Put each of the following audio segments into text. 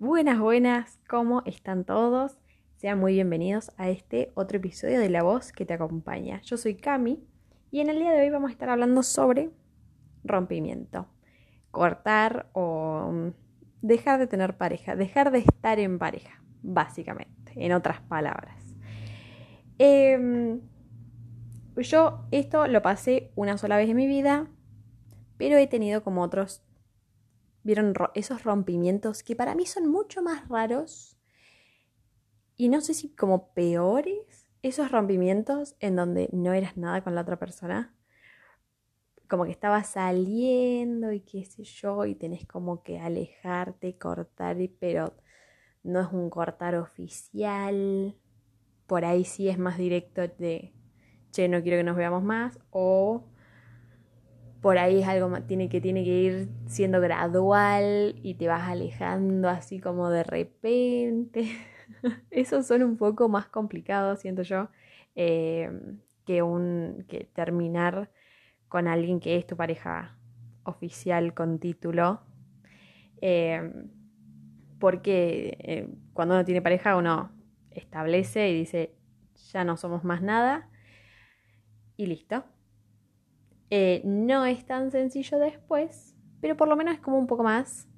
Buenas, buenas, ¿cómo están todos? Sean muy bienvenidos a este otro episodio de La Voz que te acompaña. Yo soy Cami y en el día de hoy vamos a estar hablando sobre rompimiento, cortar o mm, dejar de tener pareja, dejar de estar en pareja, básicamente, en otras palabras. Em, yo esto lo pasé una sola vez en mi vida, pero he tenido como otros, vieron esos rompimientos que para mí son mucho más raros y no sé si como peores, esos rompimientos en donde no eras nada con la otra persona, como que estaba saliendo y qué sé yo, y tenés como que alejarte, cortar, pero no es un cortar oficial. Por ahí sí es más directo de, che, no quiero que nos veamos más, por ahí es algo tiene que, tiene que ir siendo gradual y te vas alejando así como de repente. Esos son un poco más complicados, siento yo, eh, que, un, que terminar con alguien que es tu pareja oficial con título. Em, porque eh, cuando uno tiene pareja uno establece y dice, ya no somos más nada y listo. Eh, no es tan sencillo después, pero por lo menos es como un poco más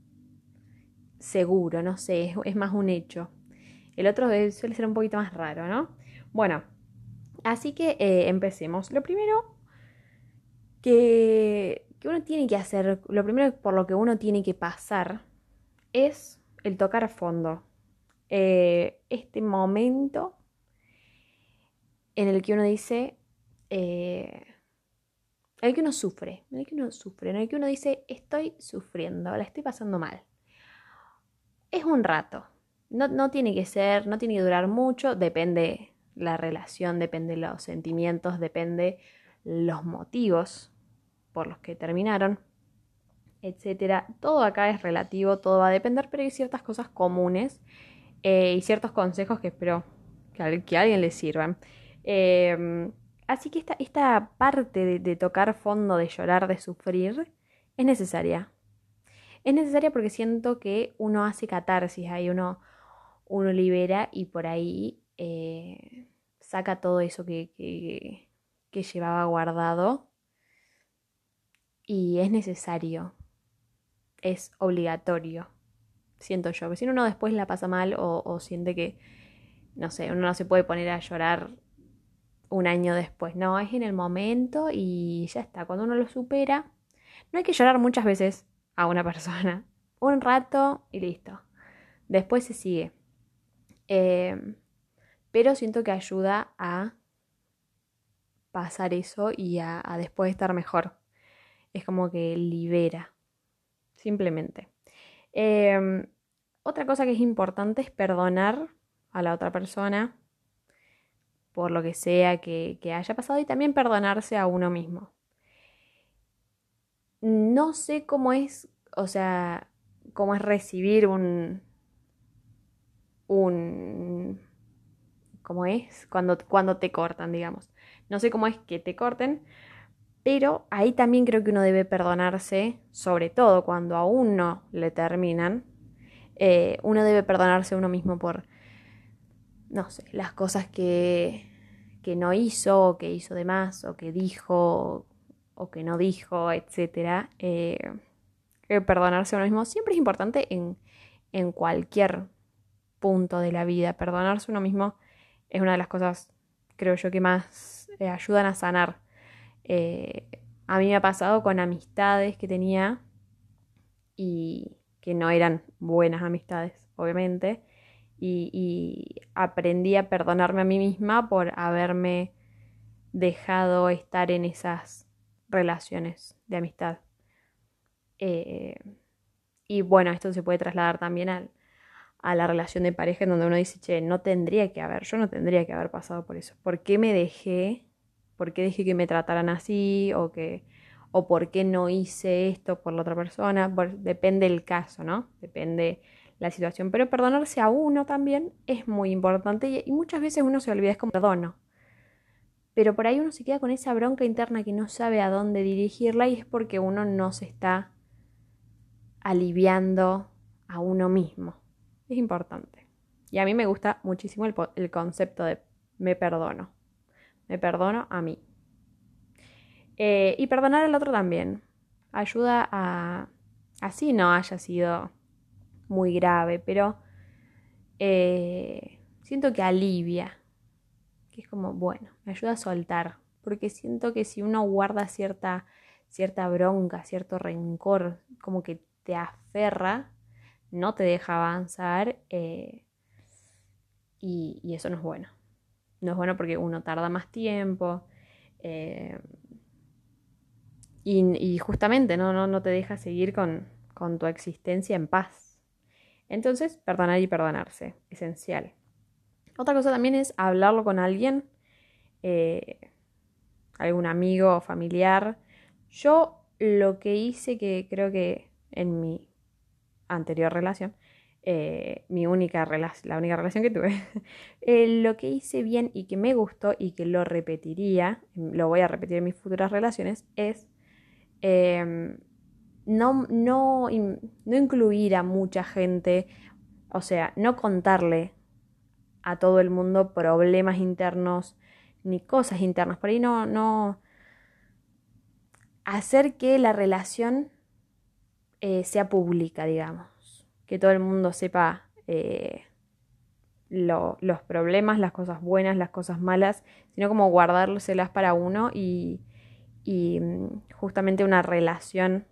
seguro, no sé, es, más un hecho. El otro suele ser un poquito más raro, ¿no? Bueno, así que eh, empecemos. Lo primero que, uno tiene que hacer, lo primero por lo que uno tiene que pasar es el tocar fondo. Eh, este momento en el que uno dice, en el que uno sufre, en el que uno sufre, en el que uno dice, estoy sufriendo, la estoy pasando mal. Es un rato, no, no tiene que ser, no tiene que durar mucho, depende la relación, depende los sentimientos, depende los motivos por los que terminaron, etcétera. Todo acá es relativo, todo va a depender, pero hay ciertas cosas comunes eh, y ciertos consejos que espero que alguien les sirvan. Em, así que esta, esta parte de, tocar fondo, de llorar, de sufrir, es necesaria. Es necesaria porque siento que uno hace catarsis ahí, uno, uno libera y por ahí eh, saca todo eso que, que, llevaba guardado. Y es necesario, es obligatorio, siento yo, porque si uno después la pasa mal o, siente que, no sé, uno no se puede poner a llorar un año después, no, es en el momento y ya está, cuando uno lo supera, no hay que llorar muchas veces a una persona, un rato y listo, después se sigue. Eh, pero siento que ayuda a pasar eso y a después estar mejor es como que libera, simplemente. Em, otra cosa que es importante es perdonar a la otra persona por lo que sea que, haya pasado y también perdonarse a uno mismo. No sé cómo es, o sea, cómo es recibir un, un, cómo es cuando, cuando te cortan, digamos. No sé cómo es que te corten, pero ahí también creo que uno debe perdonarse, sobre todo cuando a uno le terminan, eh, uno debe perdonarse a uno mismo por, no sé, las cosas que, que no hizo, o que hizo de más, o que dijo, o que no dijo, etc. Eh, perdonarse a uno mismo siempre es importante en, en cualquier punto de la vida. Perdonarse a uno mismo es una de las cosas, creo yo, que más eh, ayudan a sanar eh, a mí me ha pasado con amistades que tenía y que no eran buenas amistades, obviamente, y, aprendí a perdonarme a mí misma por haberme dejado estar en esas relaciones de amistad. Eh, y bueno, esto se puede trasladar también a la relación de pareja en donde uno dice, che, no tendría que haber, yo no tendría que haber pasado por eso. ¿Por qué me dejé por qué dejé que me trataran así o que o por qué no hice esto por la otra persona, depende el caso, ¿no? Depende la situación, pero perdonarse a uno también es muy importante y, muchas veces uno se olvida, es como perdono. Pero por ahí uno se queda con esa bronca interna que no sabe a dónde dirigirla y es porque uno no se está aliviando a uno mismo. es importante. Y a mí me gusta muchísimo el, concepto de me perdono. Me perdono a mí. Eh, y perdonar al otro también. Ayuda a... Así no haya sido muy grave, pero eh, siento que alivia. Que es como, bueno, me ayuda a soltar. Porque siento que si uno guarda cierta, cierta bronca, cierto rencor, como que te aferra, no te deja avanzar eh, y, eso no es bueno. No es bueno porque uno tarda más tiempo eh, y, justamente ¿no? No, no te deja seguir con, con tu existencia en paz. Entonces, perdonar y perdonarse, esencial. Otra cosa también es hablarlo con alguien, eh, algún amigo o familiar. Yo lo que hice, que creo que en mi anterior relación, eh, mi única la única relación que tuve, eh, lo que hice bien y que me gustó y que lo repetiría, lo voy a repetir en mis futuras relaciones, es em, no, no, no incluir a mucha gente, o sea, no contarle a todo el mundo problemas internos ni cosas internas. Por ahí no, no hacer que la relación eh, sea pública, digamos. Que todo el mundo sepa eh, los problemas, las cosas buenas, las cosas malas, sino como guardárselas para uno y, y mm, justamente una relación,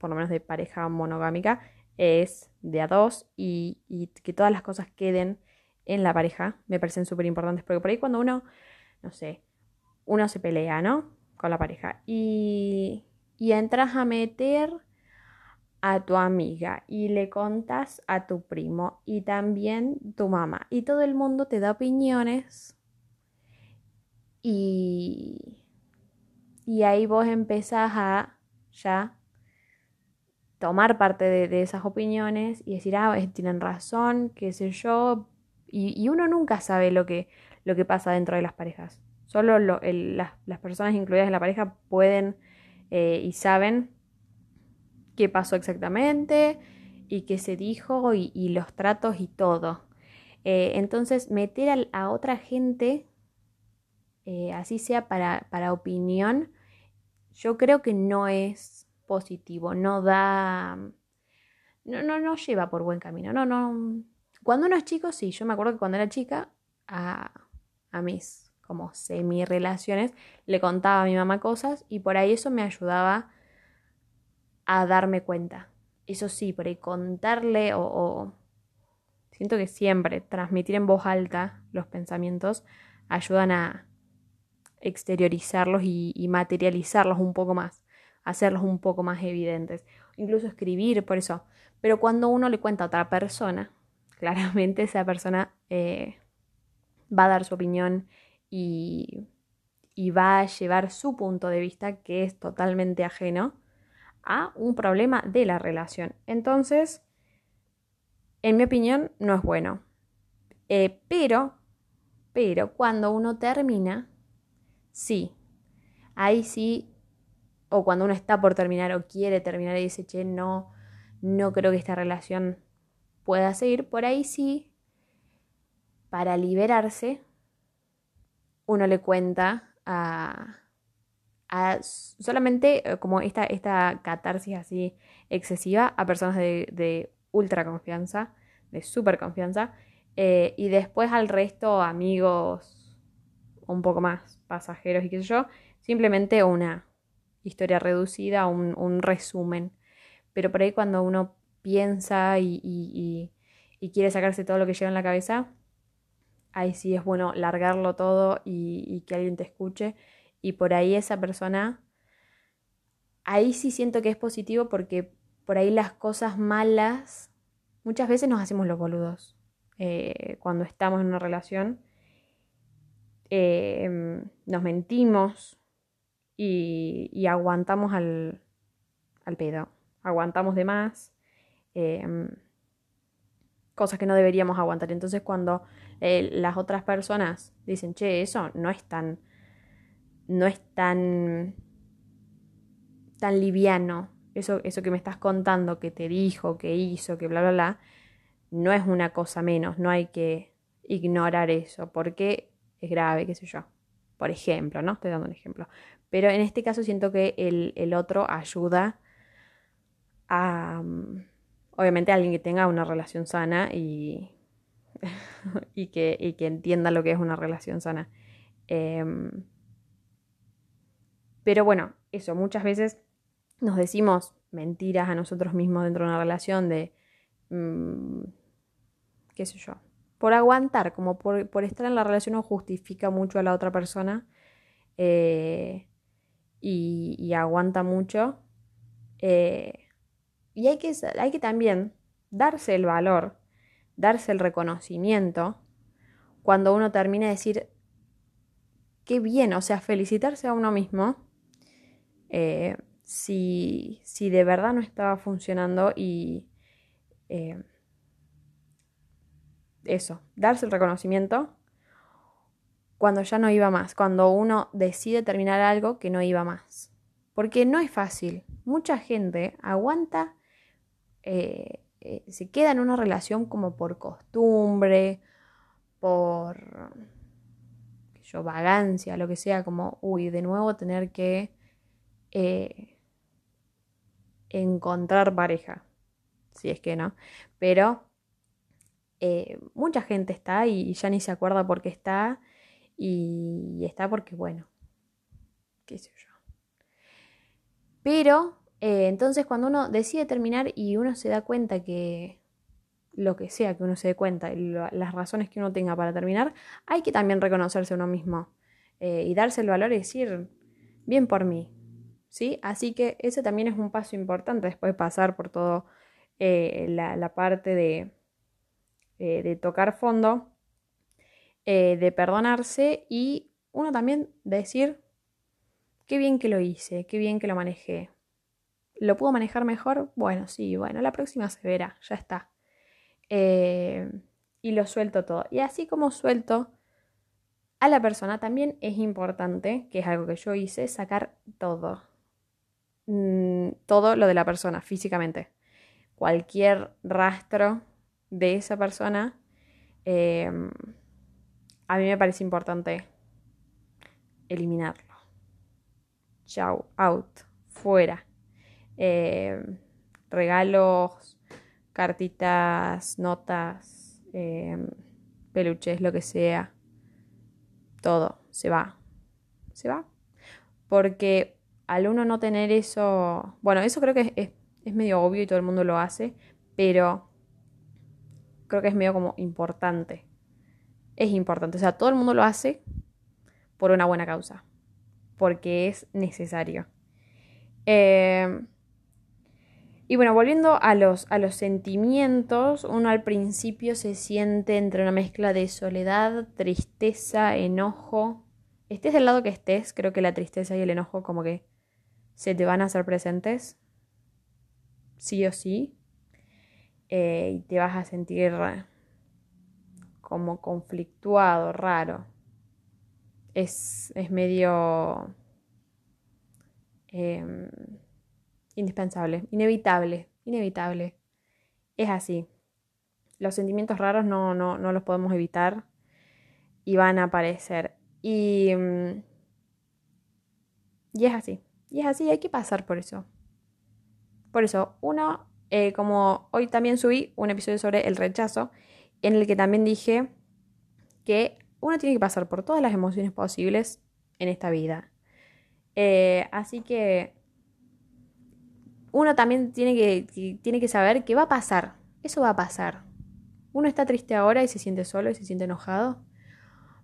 por lo menos de pareja monogámica, es de a dos y, y que todas las cosas queden en la pareja me parecen súper importantes porque por ahí cuando uno, no sé, uno se pelea, ¿no? Con la pareja y, y entras a meter a tu amiga y le contas a tu primo y también tu mamá y todo el mundo te da opiniones y, y ahí vos empezás a ya tomar parte de, esas opiniones y decir, ah, tienen razón, qué sé yo, y, uno nunca sabe lo que, lo que pasa dentro de las parejas. Solo las, personas incluidas en la pareja pueden eh, y saben qué pasó exactamente y qué se dijo y, los tratos y todo. Eh, entonces, meter a, otra gente, eh, así sea para, para opinión, yo creo que no es positivo, no da, no, no, no lleva por buen camino, no, no, cuando uno es chico, sí, yo me acuerdo que cuando era chica, a, a mis como semi-relaciones, le contaba a mi mamá cosas y por ahí eso me ayudaba a darme cuenta. Eso sí, por ahí contarle o, siento que siempre transmitir en voz alta los pensamientos ayudan a exteriorizarlos y, materializarlos un poco más, hacerlos un poco más evidentes, incluso escribir por eso. Pero cuando uno le cuenta a otra persona, claramente esa persona eh, va a dar su opinión y, va a llevar su punto de vista que es totalmente ajeno a un problema de la relación. Entonces, en mi opinión, no es bueno. Eh, pero, pero cuando uno termina, sí, ahí sí, o cuando uno está por terminar o quiere terminar y dice, che, no, no creo que esta relación pueda seguir, por ahí sí, para liberarse, uno le cuenta a, solamente eh, como esta, esta catarsis así excesiva a personas de, ultra confianza, de super confianza, eh, y después al resto, amigos un poco más pasajeros y qué sé yo, simplemente una historia reducida, un, un resumen. Pero por ahí cuando uno piensa y, quiere sacarse todo lo que lleva en la cabeza, ahí sí es bueno largarlo todo y, que alguien te escuche. Y por ahí esa persona, ahí sí siento que es positivo porque por ahí las cosas malas, muchas veces nos hacemos los boludos eh, cuando estamos en una relación. Eh, nos mentimos y, aguantamos al, al pedo. Aguantamos de más Em, cosas que no deberíamos aguantar. Entonces cuando eh, las otras personas dicen, che, eso no es tan, no es tan, tan liviano, eso, eso que me estás contando, que te dijo, que hizo, que bla, bla, bla, no es una cosa menos, no hay que ignorar eso, porque es grave, qué sé yo. Por ejemplo, ¿no? Estoy dando un ejemplo. Pero en este caso siento que el, otro ayuda a, mm, obviamente, a alguien que tenga una relación sana y, y, que, que, entienda lo que es una relación sana. Em, pero bueno, eso, muchas veces nos decimos mentiras a nosotros mismos dentro de una relación de, mm, qué sé yo, por aguantar, como por, estar en la relación no justifica mucho a la otra persona eh, y, aguanta mucho. Eh, y hay que, hay que también darse el valor, darse el reconocimiento cuando uno termina de decir, qué bien, o sea, felicitarse a uno mismo. Eh, si, si de verdad no estaba funcionando y eso, darse el reconocimiento cuando ya no iba más, cuando uno decide terminar algo que no iba más. Porque no es fácil. Mucha gente aguanta, eh, eh, se queda en una relación como por costumbre, por yo, vagancia, lo que sea, como, uy, de nuevo tener que encontrar pareja, si es que no. Pero eh, mucha gente está y ya ni se acuerda por qué está y está porque, bueno, qué sé yo. Pero eh, entonces cuando uno decide terminar y uno se da cuenta que lo que sea que uno se dé cuenta, las razones que uno tenga para terminar, hay que también reconocerse a uno mismo eh, y darse el valor y decir, bien por mí, ¿sí? Así que ese también es un paso importante después de pasar por todo eh, la, parte de, eh, de tocar fondo, eh, de perdonarse y uno también decir, qué bien que lo hice, qué bien que lo manejé. ¿Lo puedo manejar mejor? Bueno, sí, bueno, la próxima se verá, ya está. y lo suelto todo. Y así como suelto a la persona, también es importante, que es algo que yo hice, sacar todo. Mm, todo lo de la persona físicamente. Cualquier rastro de esa persona, em, a mí me parece importante eliminarlo. Chau, out, fuera. Em, regalos, cartitas, notas, em, peluches, lo que sea. Todo se va. Se va. Porque al uno no tener eso, bueno, eso creo que es, medio obvio y todo el mundo lo hace, pero creo que es medio como importante. Es importante, o sea, todo el mundo lo hace por una buena causa, porque es necesario. Eh, y bueno, volviendo a los, a los sentimientos, uno al principio se siente entre una mezcla de soledad, tristeza, enojo. Estés del lado que estés, creo que la tristeza y el enojo como que se te van a hacer presentes, sí o sí, eh, y te vas a sentir como conflictuado, raro. Es, medio em, indispensable, inevitable, inevitable. Es así. Los sentimientos raros no, no, no los podemos evitar y van a aparecer. Y, mm, y es así. Y es así, hay que pasar por eso. Por eso, uno, eh, como hoy también subí un episodio sobre el rechazo, en el que también dije que uno tiene que pasar por todas las emociones posibles en esta vida. Eh, así que uno también tiene que, tiene que saber que va a pasar. Eso va a pasar. Uno está triste ahora y se siente solo y se siente enojado.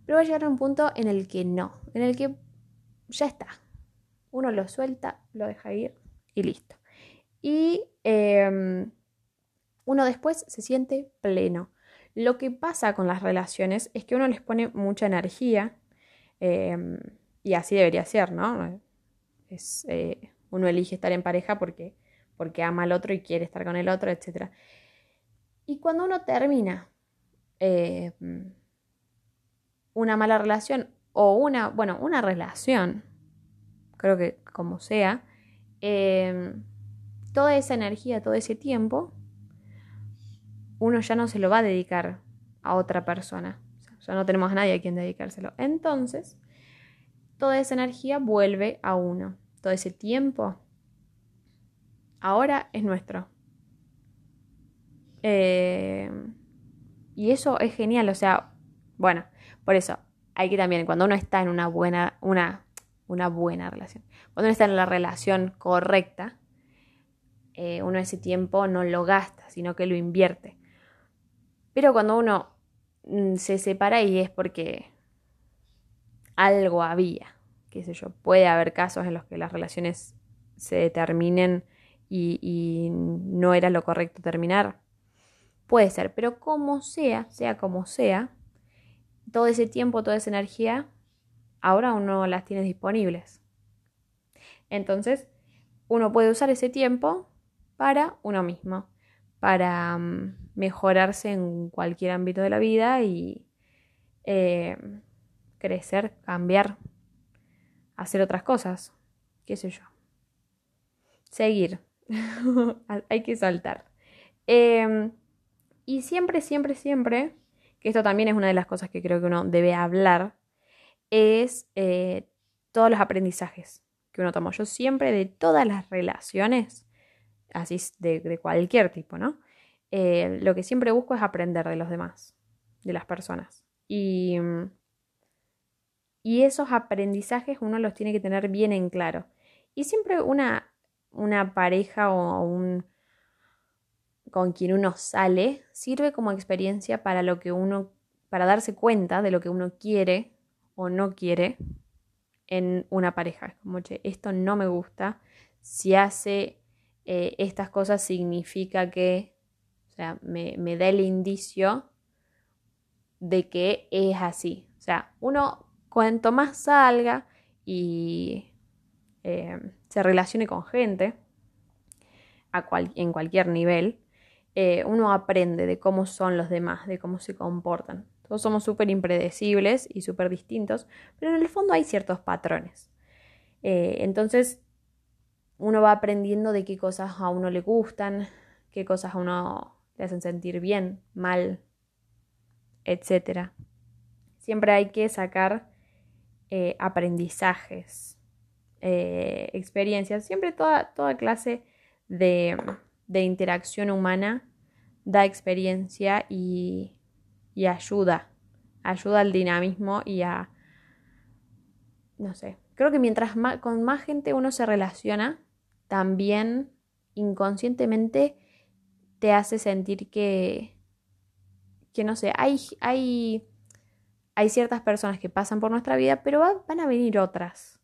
Pero va a llegar a un punto en el que no, en el que ya está uno lo suelta, lo deja ir y listo. Y em, uno después se siente pleno. Lo que pasa con las relaciones es que uno les pone mucha energía em, y así debería ser, ¿no? Es, eh, uno elige estar en pareja porque, porque ama al otro y quiere estar con el otro, etc. Y cuando uno termina em, una mala relación o una, bueno, una relación, creo que como sea, toda esa energía, todo ese tiempo, uno ya no se lo va a dedicar a otra persona. ya no tenemos a nadie a quien dedicárselo. Entonces, toda esa energía vuelve a uno. Todo ese tiempo ahora es nuestro. Eh, y eso es genial, o sea, bueno, por eso hay que también, cuando uno está en una buena, una, una buena relación, cuando uno está en la relación correcta, eh, uno ese tiempo no lo gasta, sino que lo invierte. Pero cuando uno mm, se separa y es porque algo había, qué sé yo, puede haber casos en los que las relaciones se determinen y, y no era lo correcto terminar. Puede ser, pero como sea, sea como sea, todo ese tiempo, toda esa energía, ahora uno las tiene disponibles. Entonces, uno puede usar ese tiempo para uno mismo, para mm, mejorarse en cualquier ámbito de la vida y eh, crecer, cambiar, hacer otras cosas, qué sé yo. Seguir, hay que saltar. Em, y siempre, siempre, siempre, que esto también es una de las cosas que creo que uno debe hablar, es eh, todos los aprendizajes que uno tomó. Yo siempre de todas las relaciones así de, cualquier tipo, ¿no? Eh, lo que siempre busco es aprender de los demás, de las personas. Y, y esos aprendizajes uno los tiene que tener bien en claro. Y siempre una, una pareja o un con quien uno sale sirve como experiencia para lo que uno para darse cuenta de lo que uno quiere o no quiere en una pareja. Como, che, esto no me gusta. Si hace eh, estas cosas significa que, o sea, me, da el indicio de que es así. O sea, uno cuanto más salga y eh, se relacione con gente a en cualquier nivel, eh, uno aprende de cómo son los demás, de cómo se comportan. Todos somos súper impredecibles y súper distintos, pero en el fondo hay ciertos patrones. entonces, uno va aprendiendo de qué cosas a uno le gustan, qué cosas a uno le hacen sentir bien, mal, etc. Siempre hay que sacar eh, aprendizajes, eh, experiencias, siempre toda, toda clase de, de, interacción humana da experiencia y, y ayuda, ayuda al dinamismo y a, no sé, creo que mientras con más gente uno se relaciona, también inconscientemente te hace sentir que, que no sé, hay, hay, hay ciertas personas que pasan por nuestra vida, pero van a venir otras.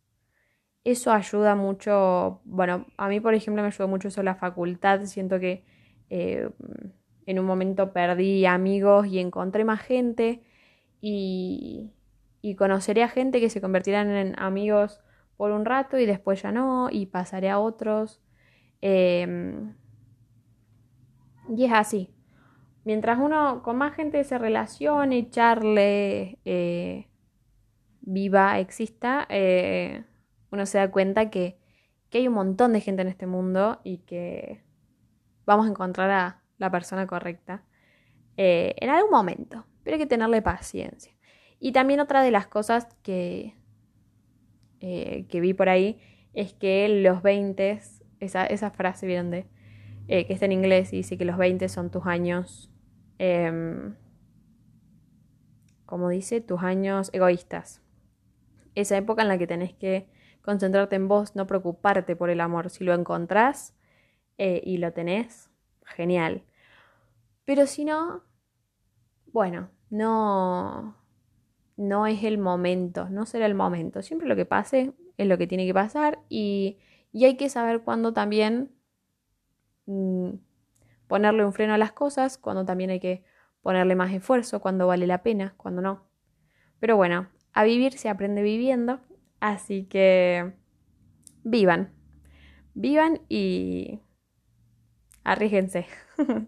Eso ayuda mucho, bueno, a mí por ejemplo me ayudó mucho eso la facultad, siento que eh, en un momento perdí amigos y encontré más gente y, y conoceré a gente que se convertirán en amigos por un rato y después ya no, y pasaré a otros. Em, y es así. Mientras uno con más gente se relacione, charle, eh, viva, exista, eh, uno se da cuenta que, que hay un montón de gente en este mundo y que vamos a encontrar a la persona correcta eh, en algún momento, pero hay que tenerle paciencia. Y también otra de las cosas que, eh, que vi por ahí es que los 20, esa, frase, ¿vieron? De, eh, que está en inglés y dice que los 20 son tus años, em, como dice, tus años egoístas. Esa época en la que tenés que concentrarte en vos, no preocuparte por el amor. Si lo encontrás eh, y lo tenés, genial. Pero si no, bueno, no, no es el momento, no será el momento. Siempre lo que pase es lo que tiene que pasar y, hay que saber cuándo también mm, ponerle un freno a las cosas, cuándo también hay que ponerle más esfuerzo, cuándo vale la pena, cuándo no. Pero bueno, a vivir se aprende viviendo, así que vivan, vivan y arriesguense.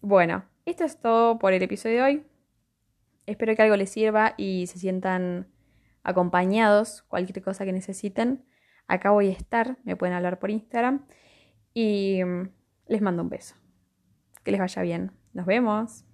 bueno, esto es todo por el episodio de hoy. Espero que algo les sirva y se sientan acompañados, cualquier cosa que necesiten. Acá voy a estar, me pueden hablar por Instagram y mm, les mando un beso. Que les vaya bien. Nos vemos.